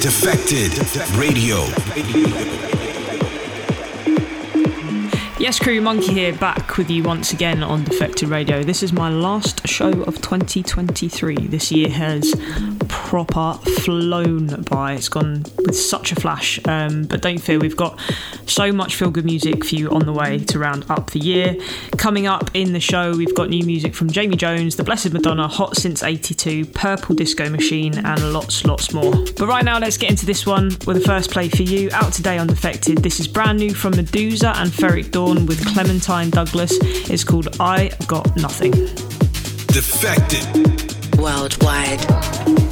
Defected Radio. Yes, crew, Monki here, back with you once again on Defected Radio. This is my last show of 2023. This year has proper flown by. It's gone with such a flash. Um, but don't fear, we've got so much feel good music for you on the way to round up the year. Coming up in the show, we've got new music from Jamie Jones, The Blessed Madonna, Hot Since 82, Purple Disco Machine, and lots, lots more. But right now, let's get into this one with the first play for you. Out today on Defected. This is brand new from Meduza and Ferreck Dawn with Clementine Douglas. It's called I Got Nothing. Defected. Worldwide.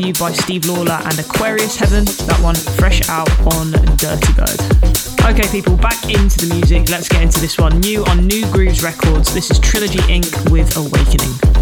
by Steve Lawler and Aquarius Heaven, that one fresh out on Dirtybird. Okay, people, back into the music. Let's get into this one. New on Nu Grooves Records. This is Trilogy Inc. with Awakening.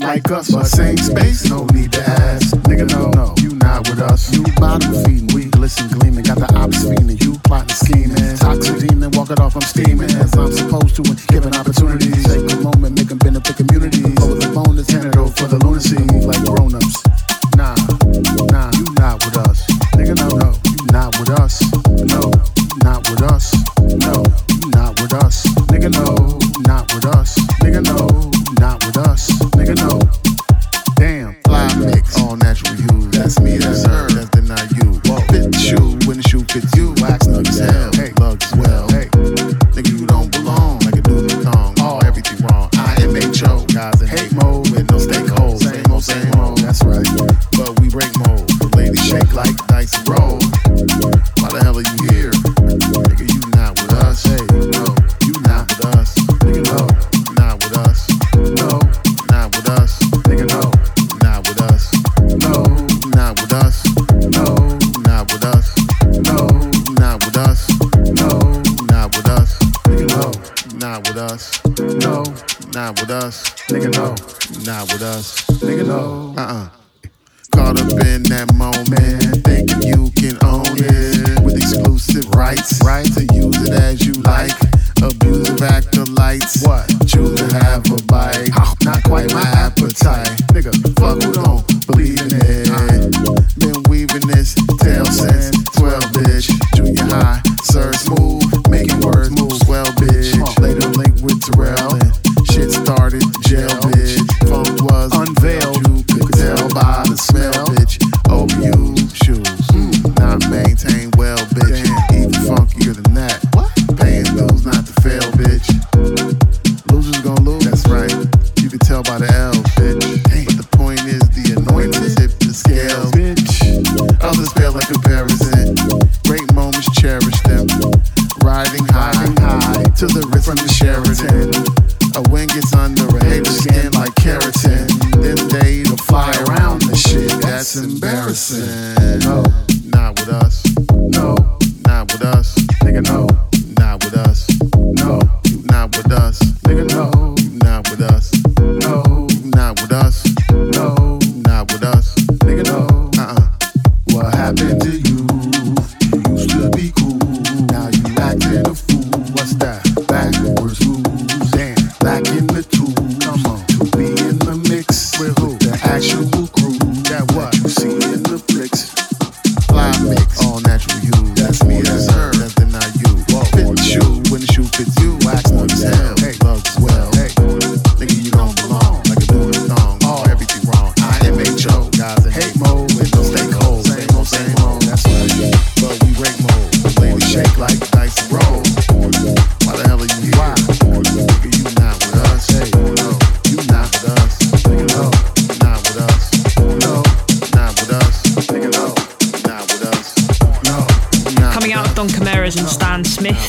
like us, but same space.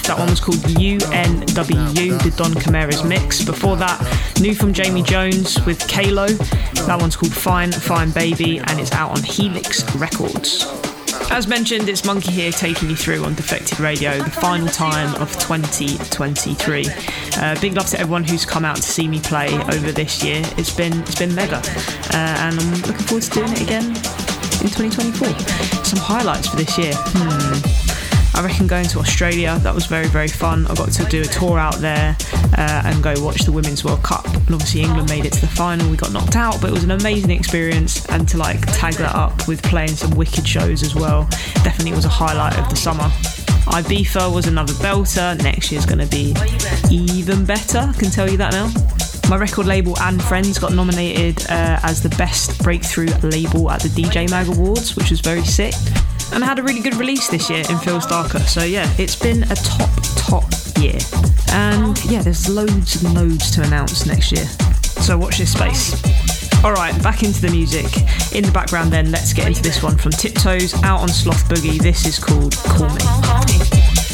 That one was called UNW, the Don Kamares mix. Before that, new from Jamie Jones with Kah-Lo. That one's called Fine, Fine Baby, and it's out on Helix Records. As mentioned, it's Monki here taking you through on Defected Radio, the final time of 2023. Uh, big love to everyone who's come out to see me play over this year. It's been it's been mega, uh, and I'm looking forward to doing it again in 2024. Some highlights for this year. Hmm. I reckon going to Australia, that was very, very fun. I got to do a tour out there uh, and go watch the Women's World Cup. And obviously, England made it to the final. We got knocked out, but it was an amazing experience. And to like tag that up with playing some wicked shows as well, definitely was a highlight of the summer. Ibiza was another belter. Next year's going to be even better. I can tell you that now. My record label and friends got nominated uh, as the best breakthrough label at the DJ Mag Awards, which was very sick and had a really good release this year in *Feels Darker*. So yeah, it's been a top, top year. And yeah, there's loads and loads to announce next year. So watch this space. Alright, back into the music. In the background, then, let's get into this one from Tiptoes out on Sloth Boogie. This is called Call Me.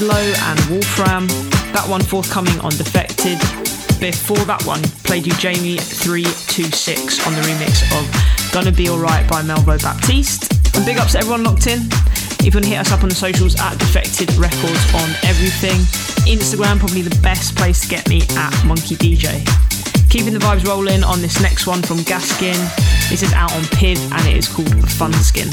Low and Wolfram. That one forthcoming on Defected. Before that one, played you Jamie 326 on the remix of Gonna Be Alright by Melvo Baptiste. And big ups to everyone locked in. If You wanna hit us up on the socials at Defected Records on everything. Instagram, probably the best place to get me at Monki DJ. Keeping the vibes rolling on this next one from Gaskin. This is out on PIV and it is called Funkskin.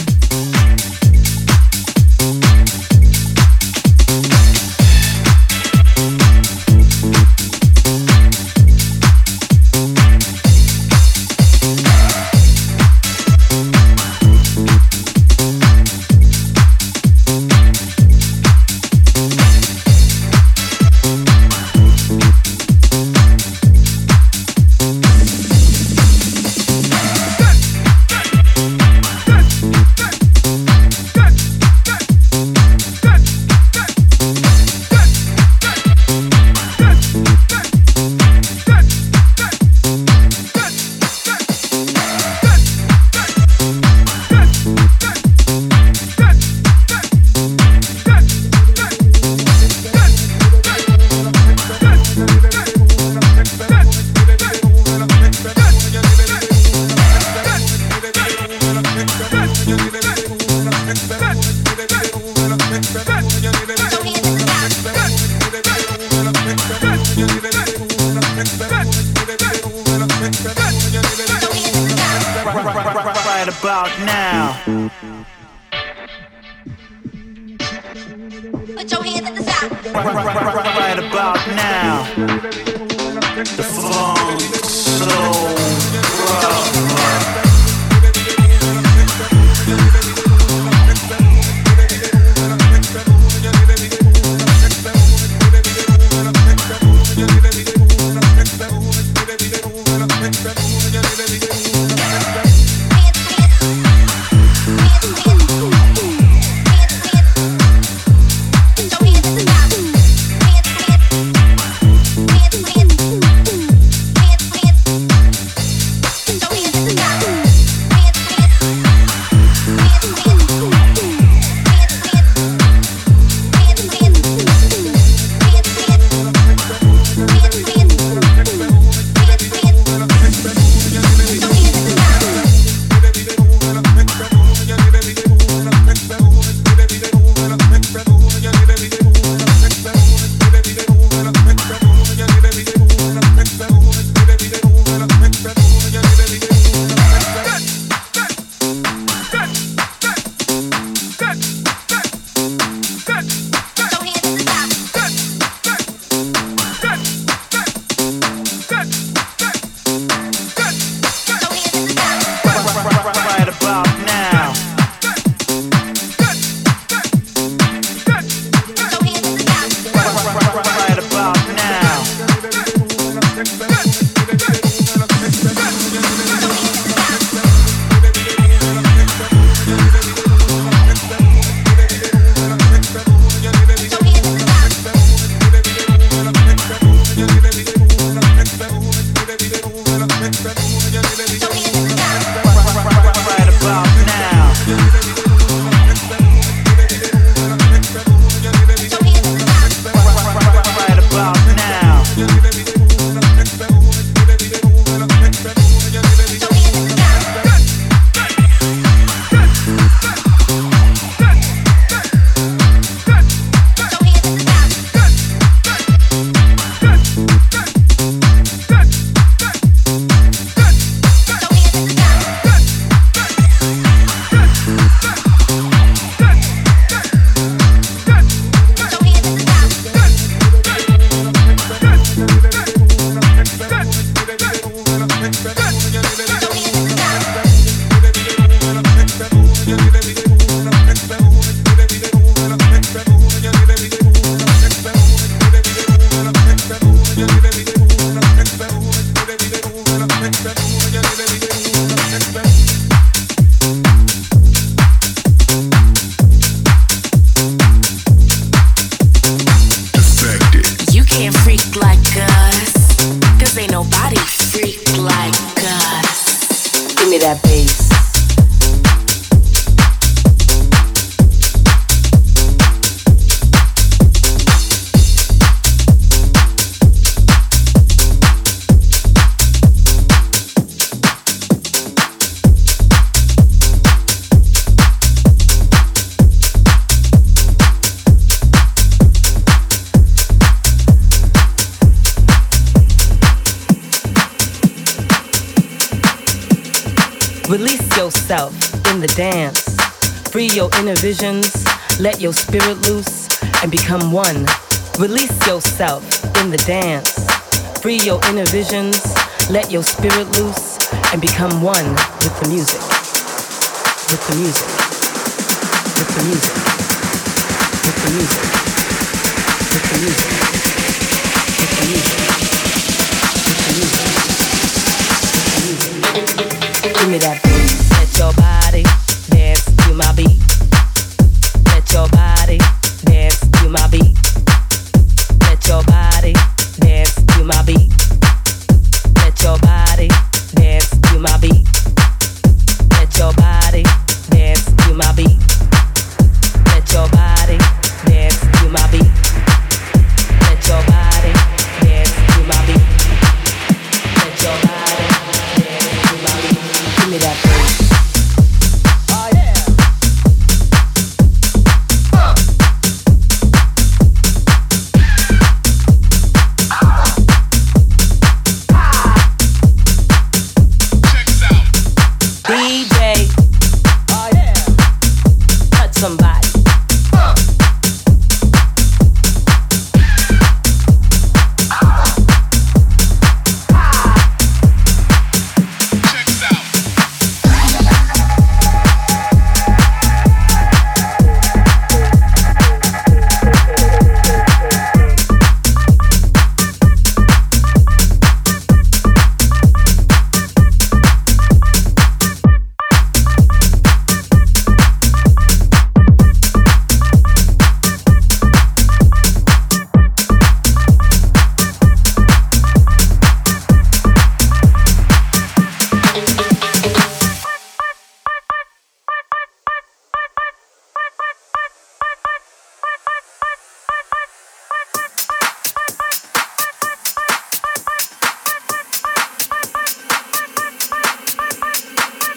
your spirit loose and become one with the music. With the music.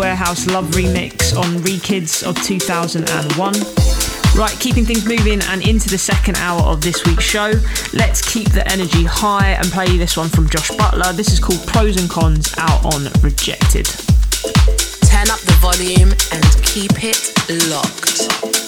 Warehouse Love remix on Rekids of 2001. Right, keeping things moving and into the second hour of this week's show. Let's keep the energy high and play this one from Josh Butler. This is called Pros and Cons out on Rejected. Turn up the volume and keep it locked.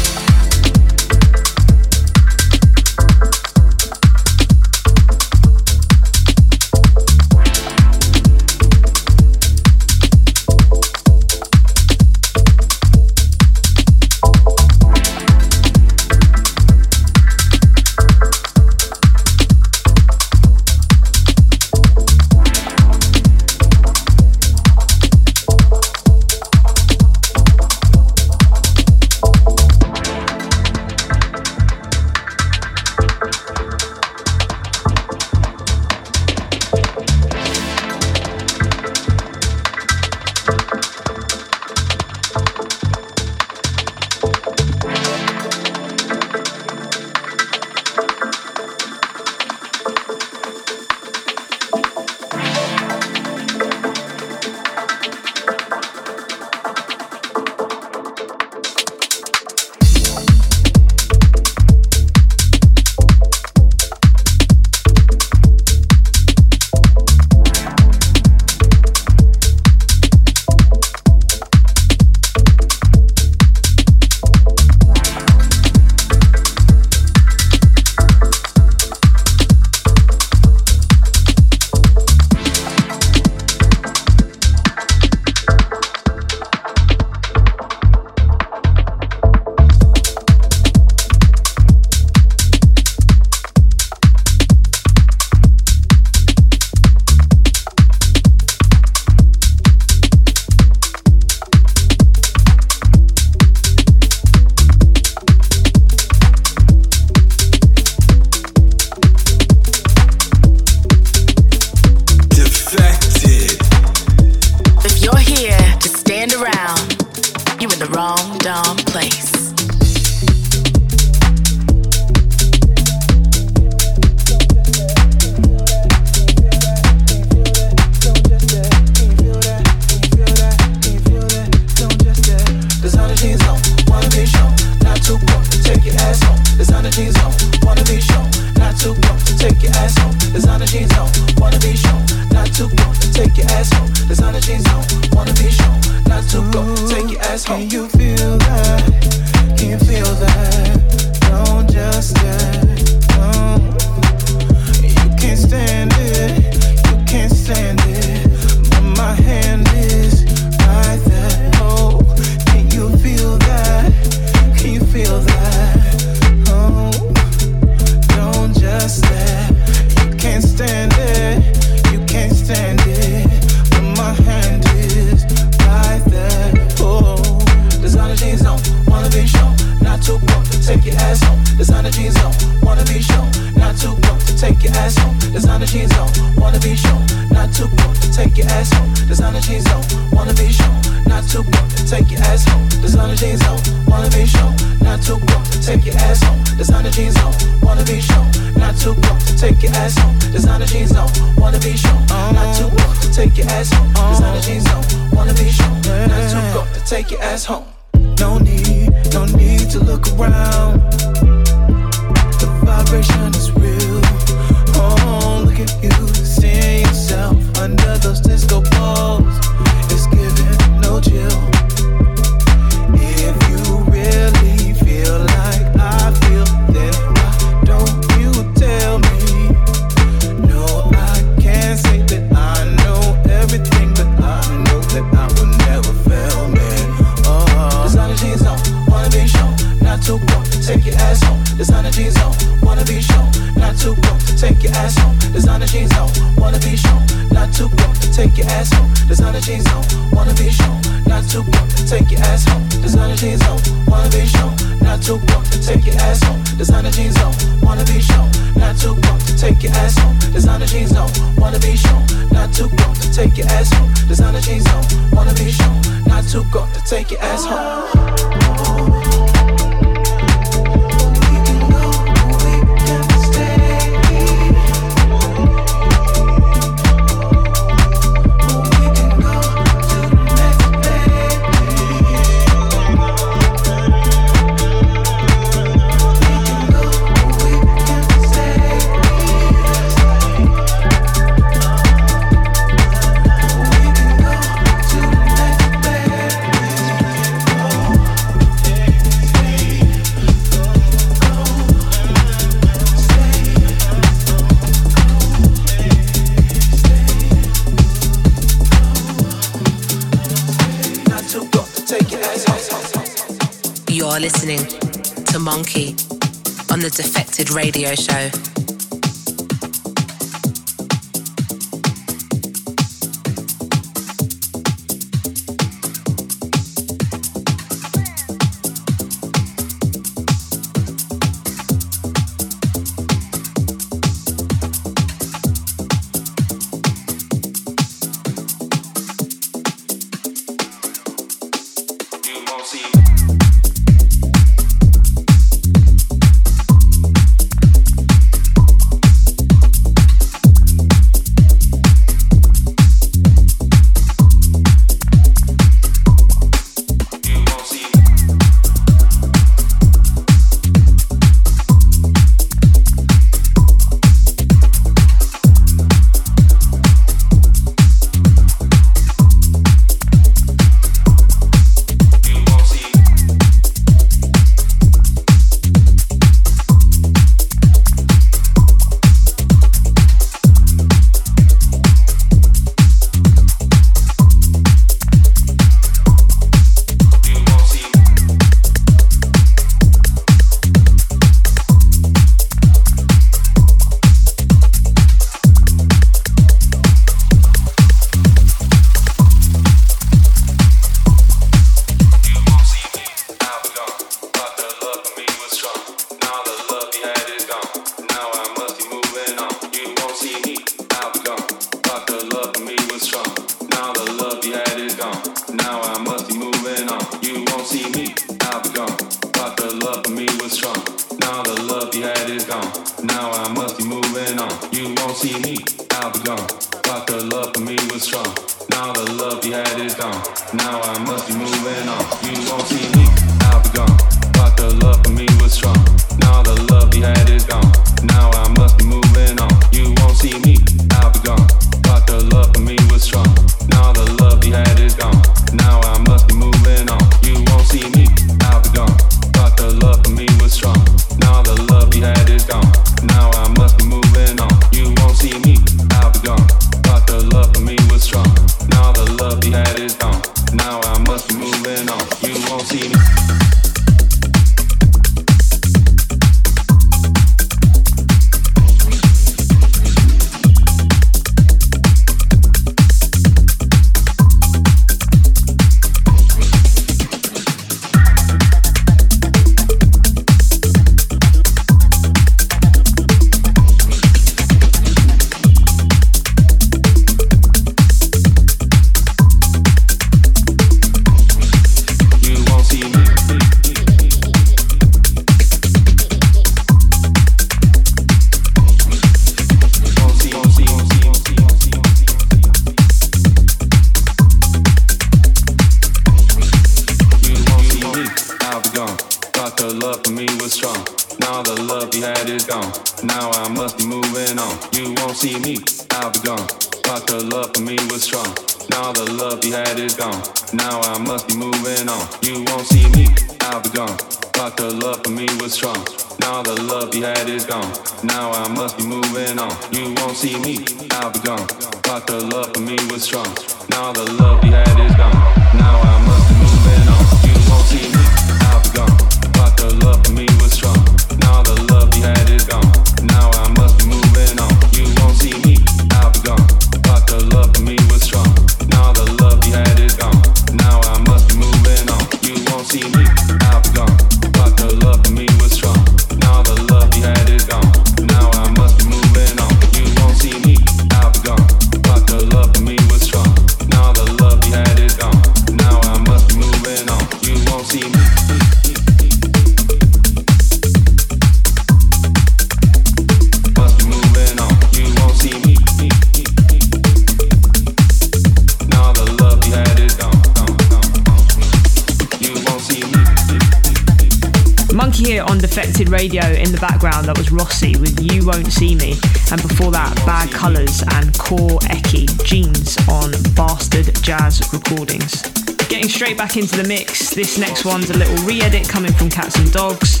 Radio in the background, that was Rossi with You Won't See Me. And before that, Bad Colours and Cor.ece Jeans on Bastard Jazz Recordings. Getting straight back into the mix, this next one's a little re edit coming from Catz 'n Dogz.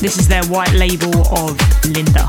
This is their white label of Linda.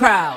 Crowd.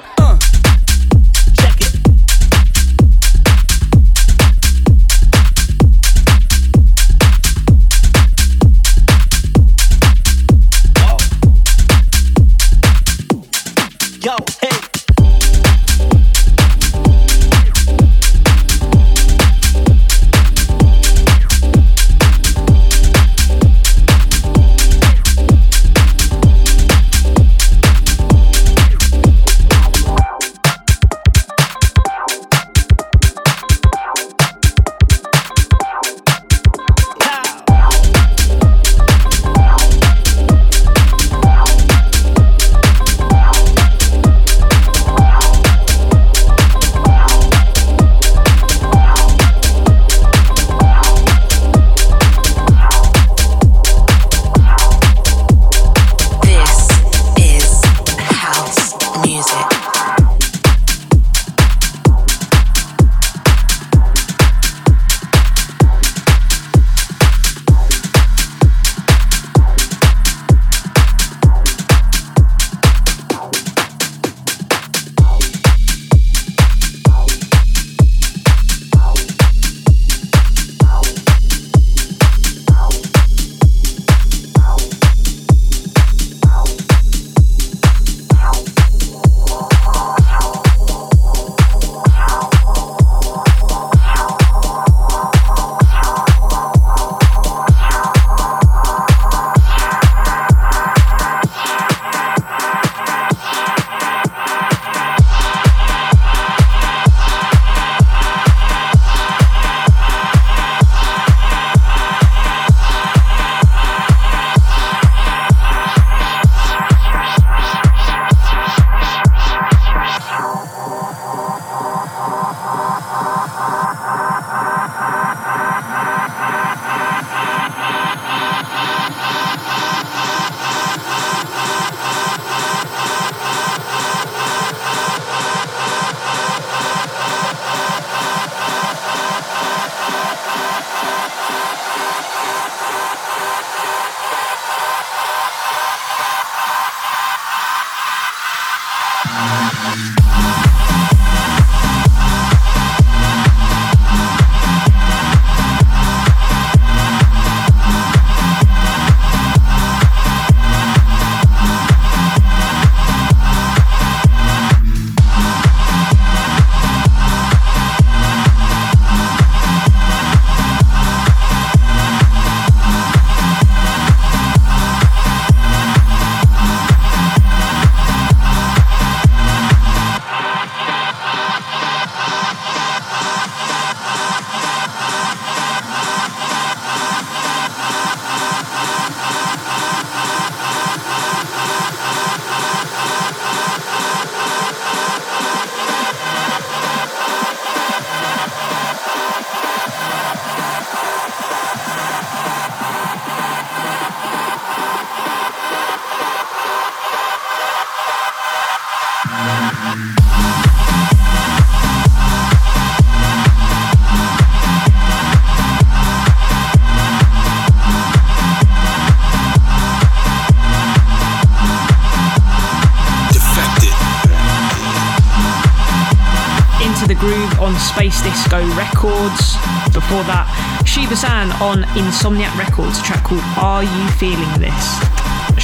Spacedisco Records. Before that, Shiba San on Insomniac Records, track called Are You Feeling This?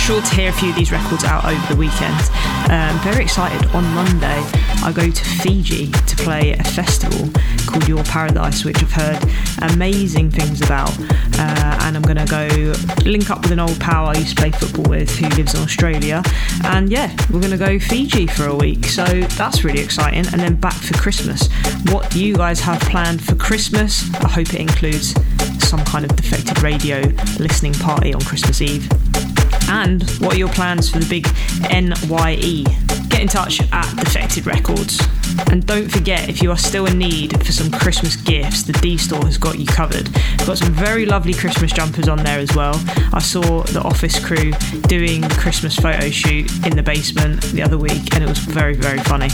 Sure to hear a few of these records out over the weekend. Um, very excited. On Monday, I go to Fiji to play a festival called Your Paradise, which I've heard amazing things about. Uh, and I'm going to go link up with an old pal I used to play football with who lives in Australia. And yeah, we're going to go Fiji for a week. So that's really exciting. And then back for Christmas. What you guys have planned for Christmas? I hope it includes some kind of defected radio listening party on Christmas Eve. And what are your plans for the big NYE? Get in touch at Defected Records. And don't forget, if you are still in need for some Christmas gifts, the D Store has got you covered. Got some very lovely Christmas jumpers on there as well. I saw the office crew doing the Christmas photo shoot in the basement the other week, and it was very, very funny.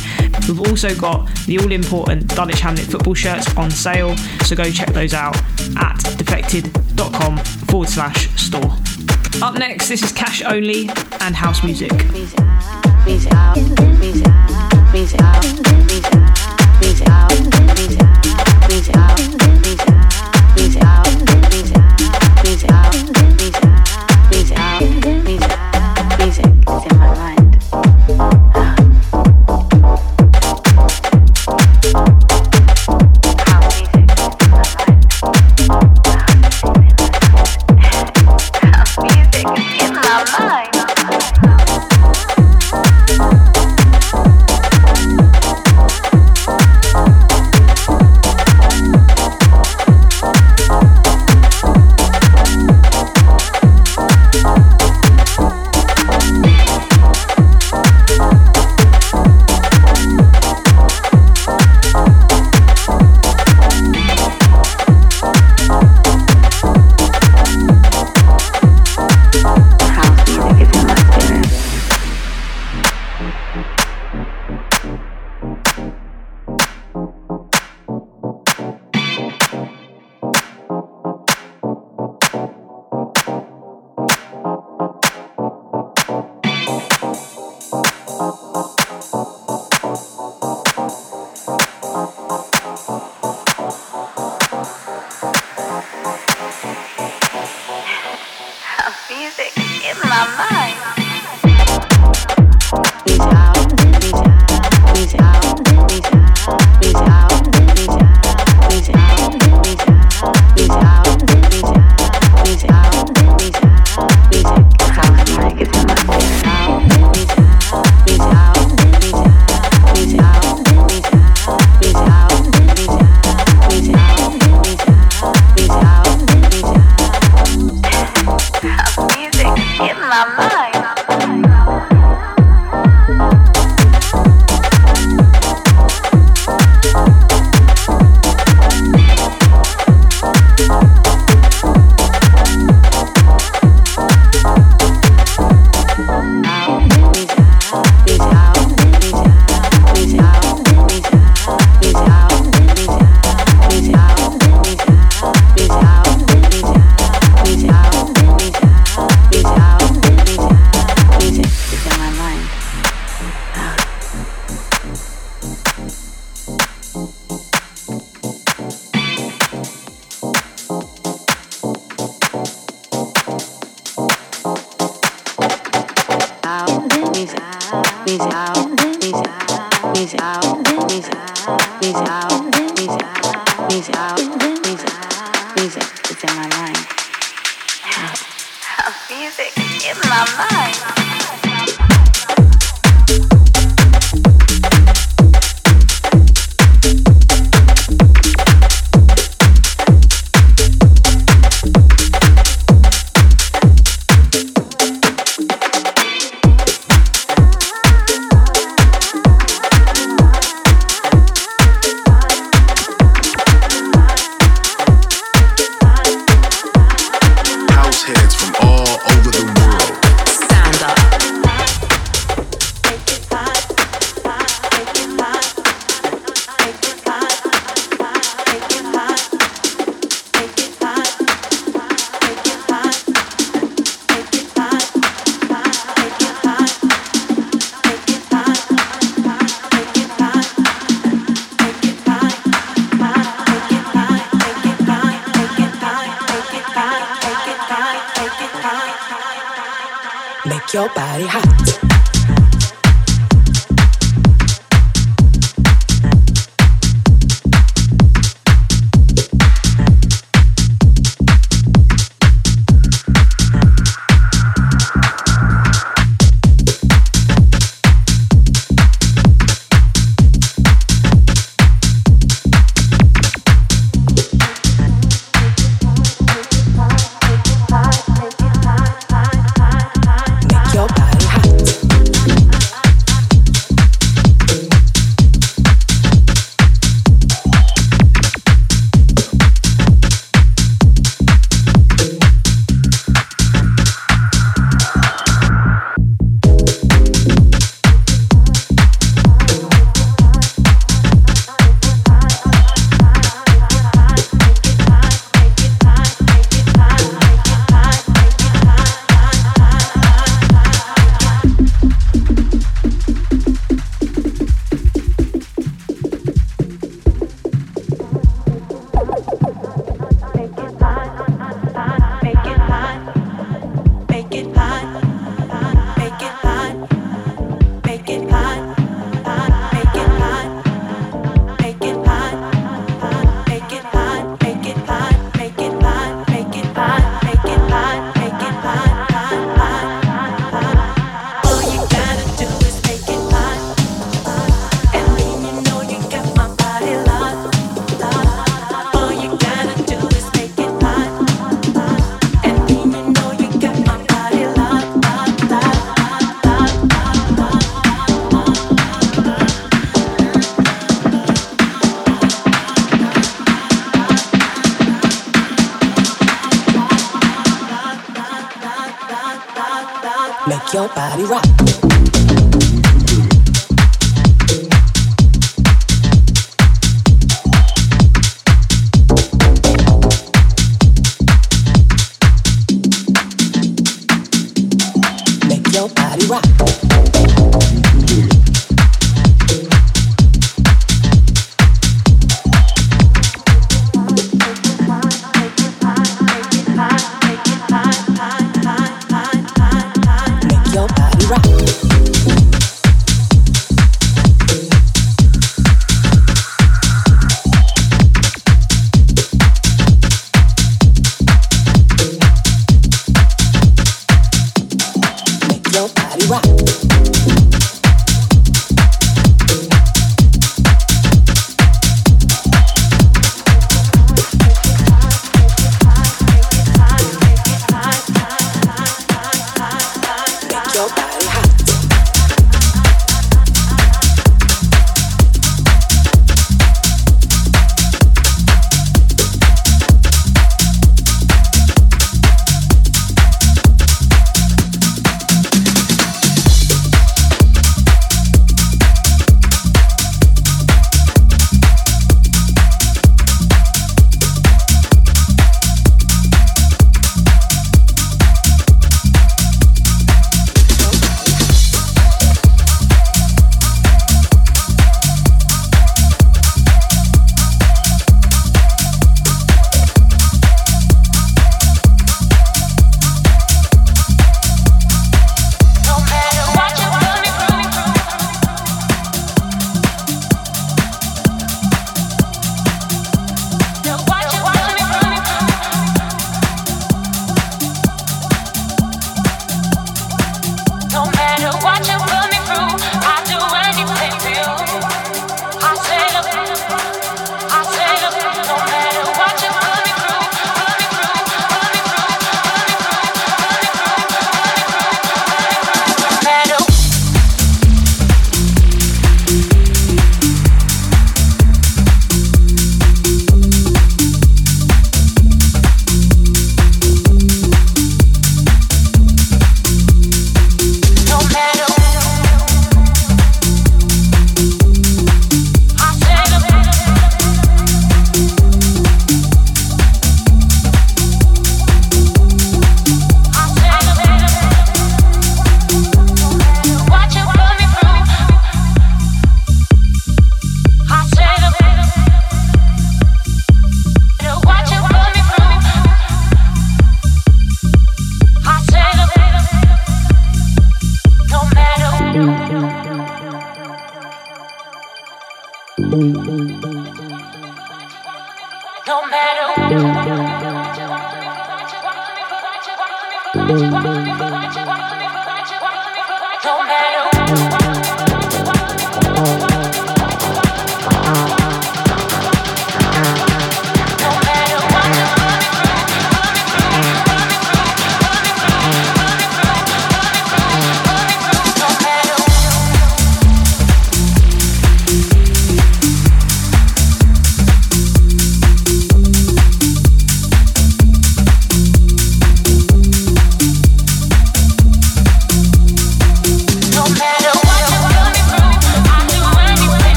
We've also got the all important Dulwich Hamlet football shirts on sale, so go check those out at defected.com forward slash store. Up next, this is cash only and house music.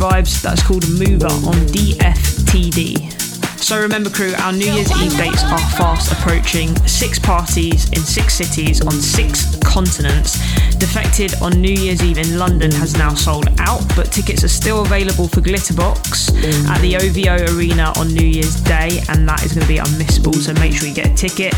Vibes. That's called Mover on DFTD. So remember, crew, our New Year's Eve dates are fast approaching. Six parties in six cities on six continents. Defected on New Year's Eve in London has now sold out, but tickets are still available for Glitterbox at the OVO Arena on New Year's Day, and that is going to be unmissable. So make sure you get a ticket.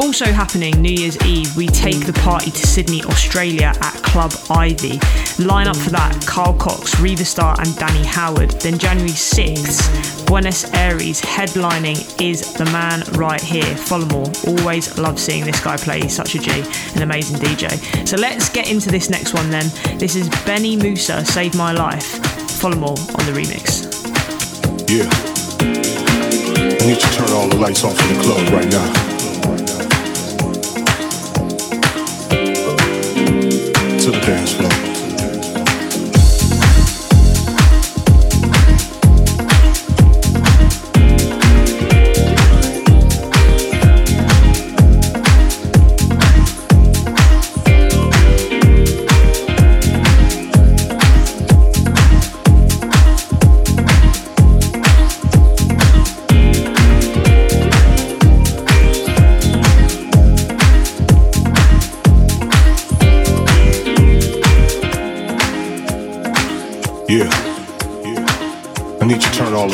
Also happening New Year's Eve, we take the party to Sydney, Australia at Club Ivy. Line up for that Carl Cox, Riva Starr, and Danny Howard. Then January 6th, Buenos Aires headlining is the man right here, Folamour. Always love seeing this guy play, he's such a G, an amazing DJ. So let's get into this next one then. This is Benny Mussa, Save My Life. Folamour on the remix. Yeah. I need to turn all the lights off in the club right now. To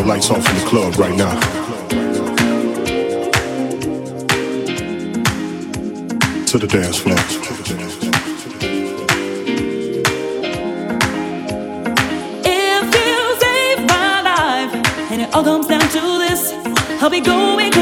the lights off in the club right now. To the dance floor. If you save my life, and it all comes down to this, I'll be going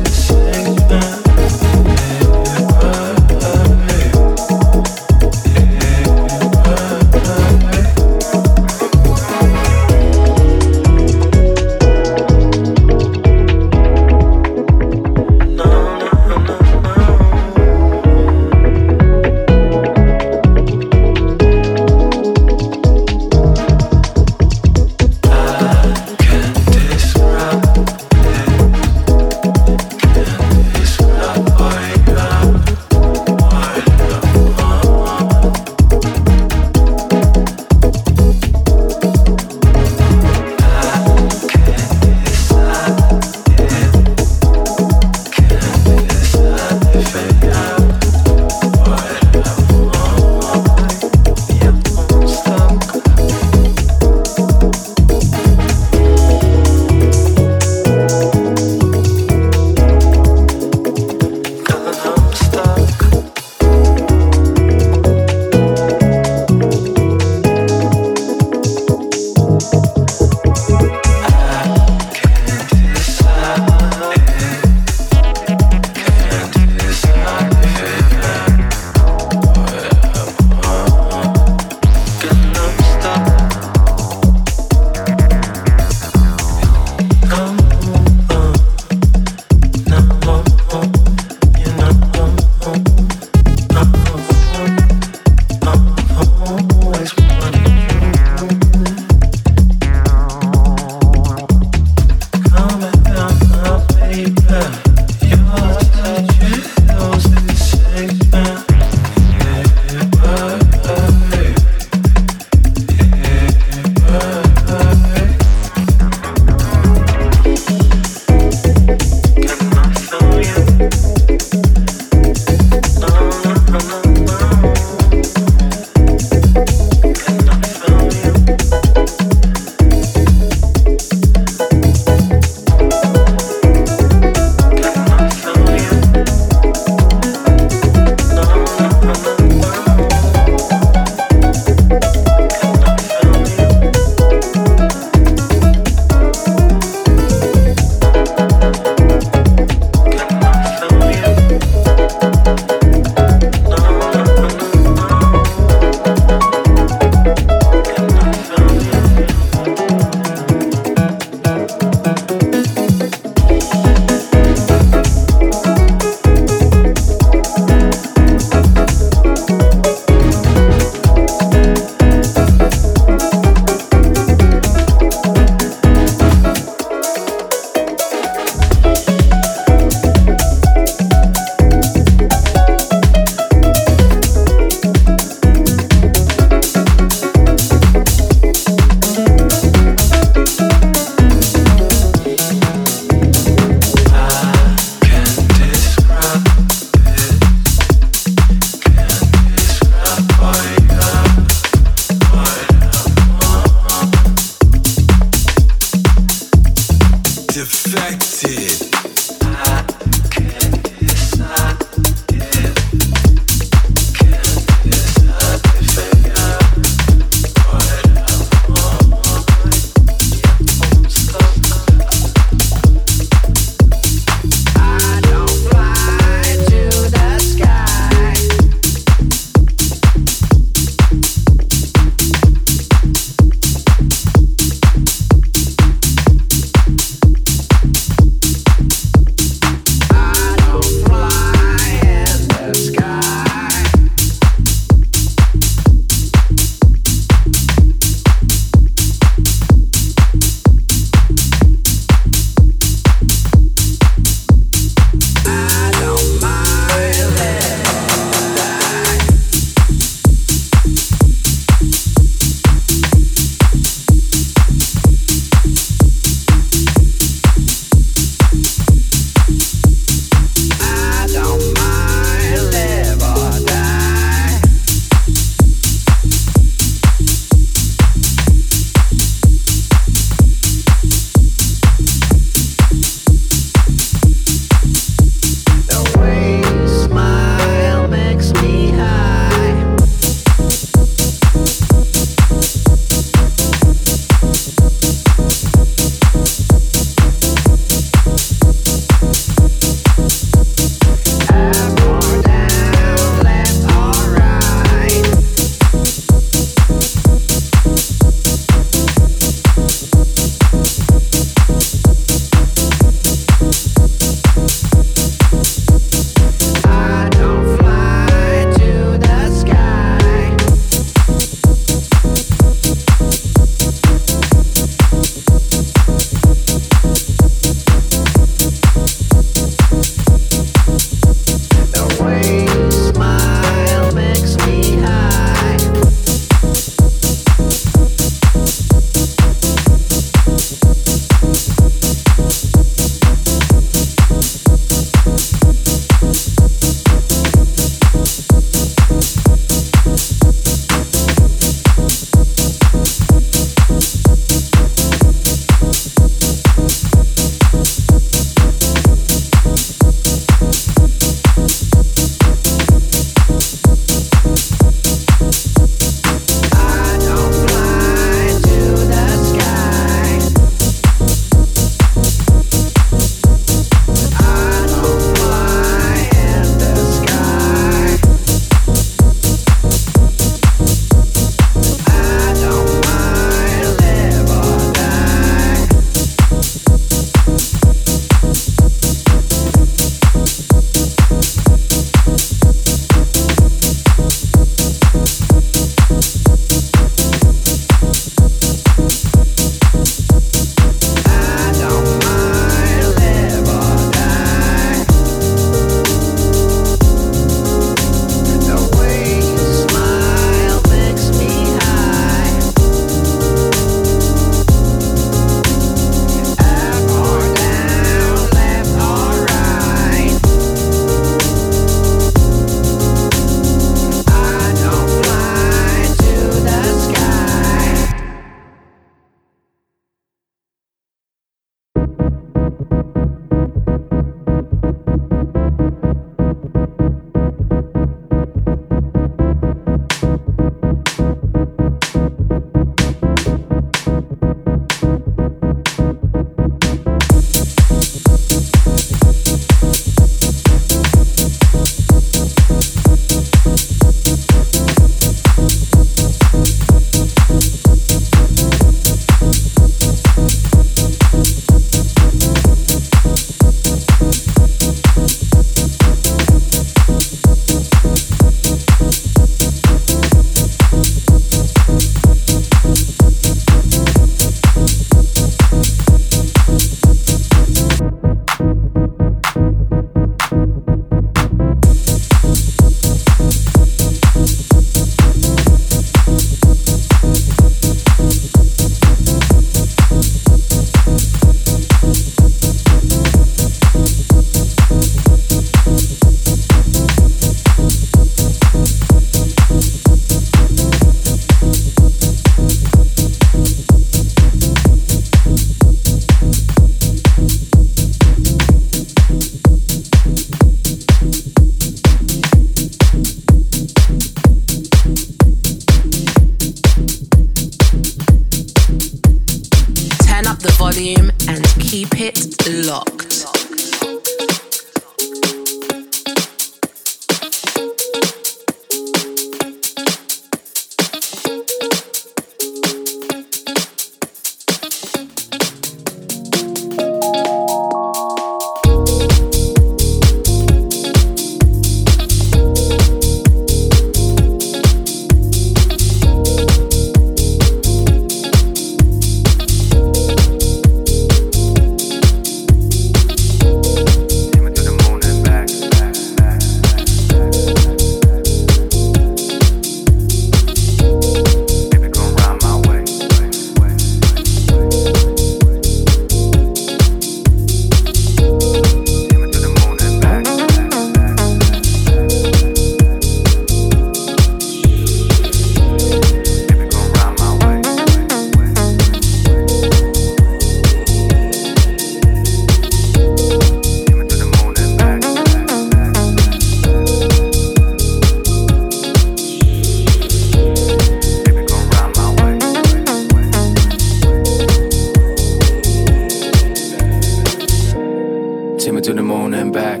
Take me to the moon and back.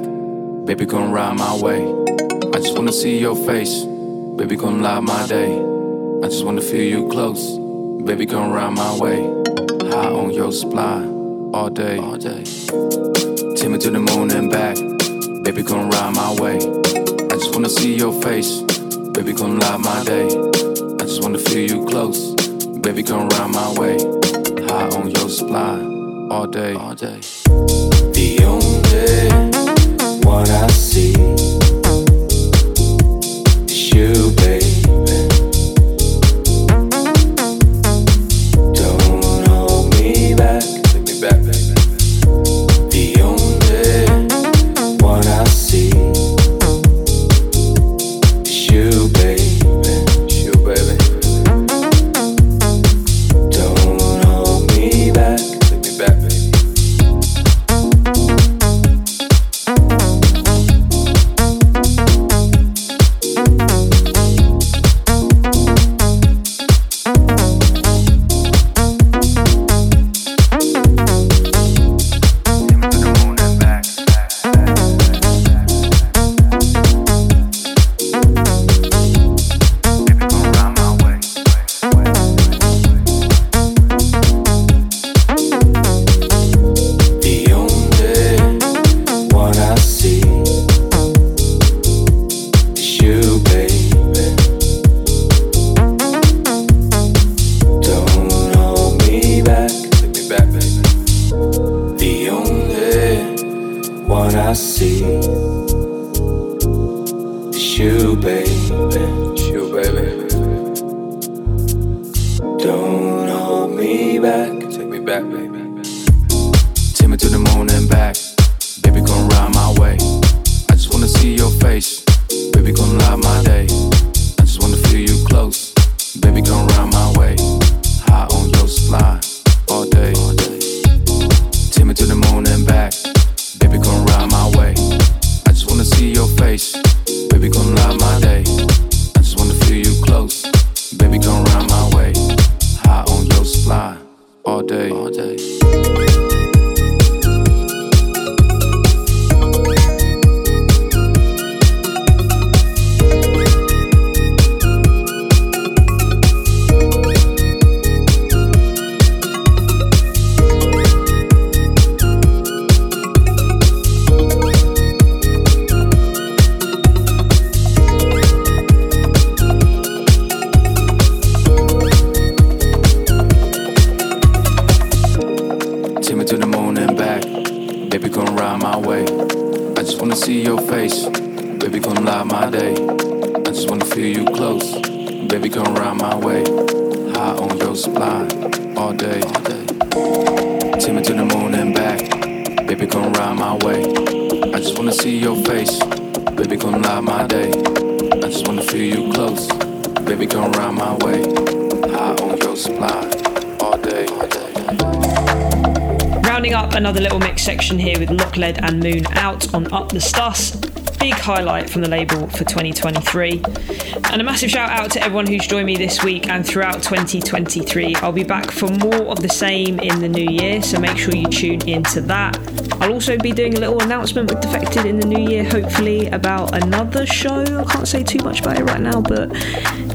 Baby, come ride my way. I just wanna see your face. Baby, come light my day. I just wanna feel you close. Baby, come ride my way. High on your supply all day. All day. Take me to the moon and back. Baby, come ride my way. I just wanna see your face. Baby, come light my day. I just wanna feel you close. Baby, come ride my way. High on your supply all day. All day. what I see. Highlight from the label for 2023. And a massive shout out to everyone who's joined me this week and throughout 2023. I'll be back for more of the same in the new year, so make sure you tune into that. I'll also be doing a little announcement with Defected in the new year, hopefully, about another show. I can't say too much about it right now, but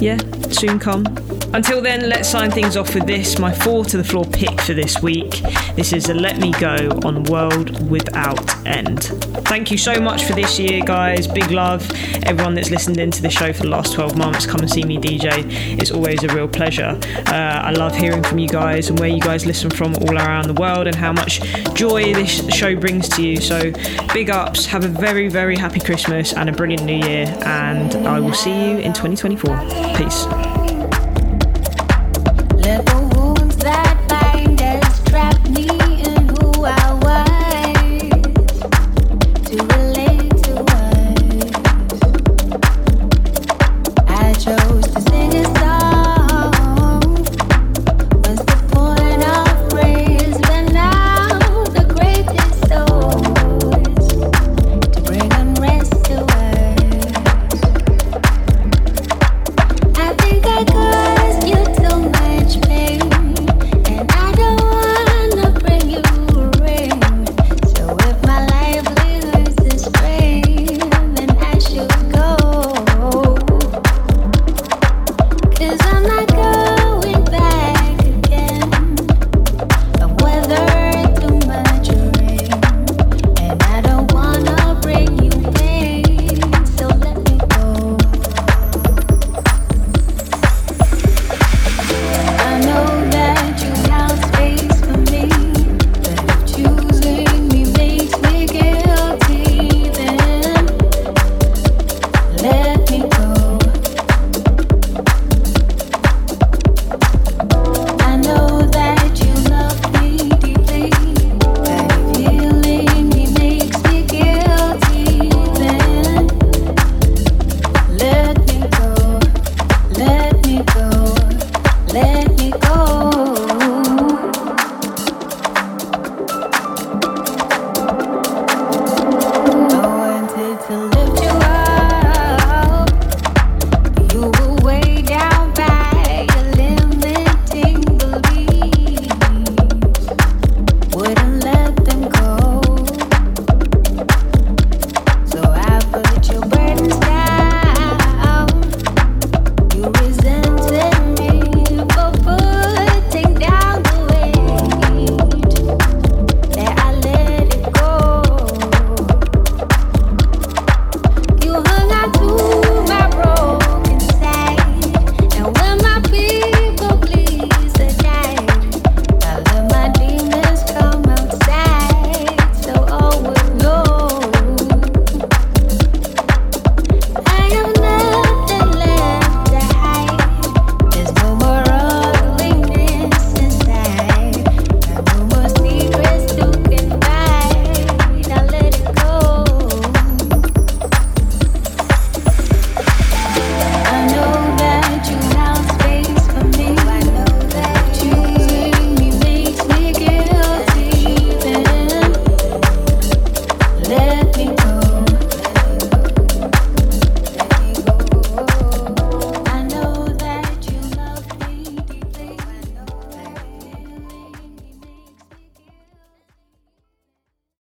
yeah, soon come. Until then, let's sign things off with this my four to the floor pick for this week. This is a Let Me Go on World Without End. Thank you so much for this year, guys. Big love. Everyone that's listened into the show for the last 12 months, come and see me DJ. It's always a real pleasure. Uh, I love hearing from you guys and where you guys listen from all around the world and how much joy this show brings to you. So, big ups. Have a very, very happy Christmas and a brilliant new year. And I will see you in 2024. Peace.